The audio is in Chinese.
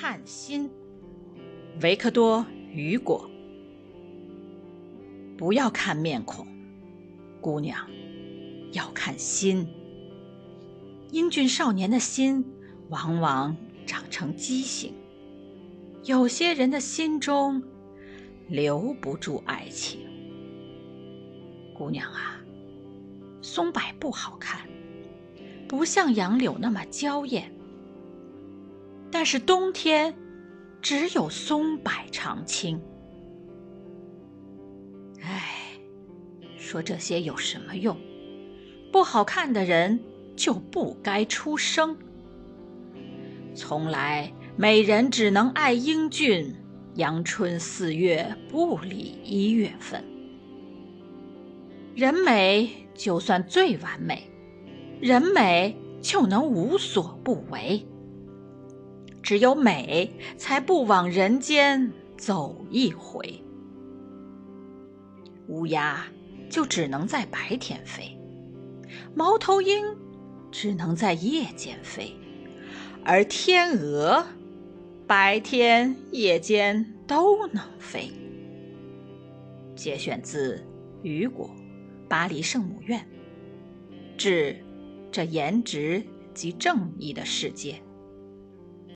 看心。维克多·雨果。不要看面孔，姑娘，要看心。英俊少年的心，往往长成畸形。有些人的心中，留不住爱情。姑娘啊，松柏不好看，不像杨柳那么娇艳。但是冬天，只有松柏常青。唉，说这些有什么用？不好看的人就不该出生。从来美人只能爱英俊，阳春四月不理一月份。人美就算最完美，人美就能无所不为。只有美，才不往人间走一回。乌鸦就只能在白天飞，猫头鹰只能在夜间飞，而天鹅白天夜间都能飞。节选自雨果《巴黎圣母院》，致这颜值及正义的世界。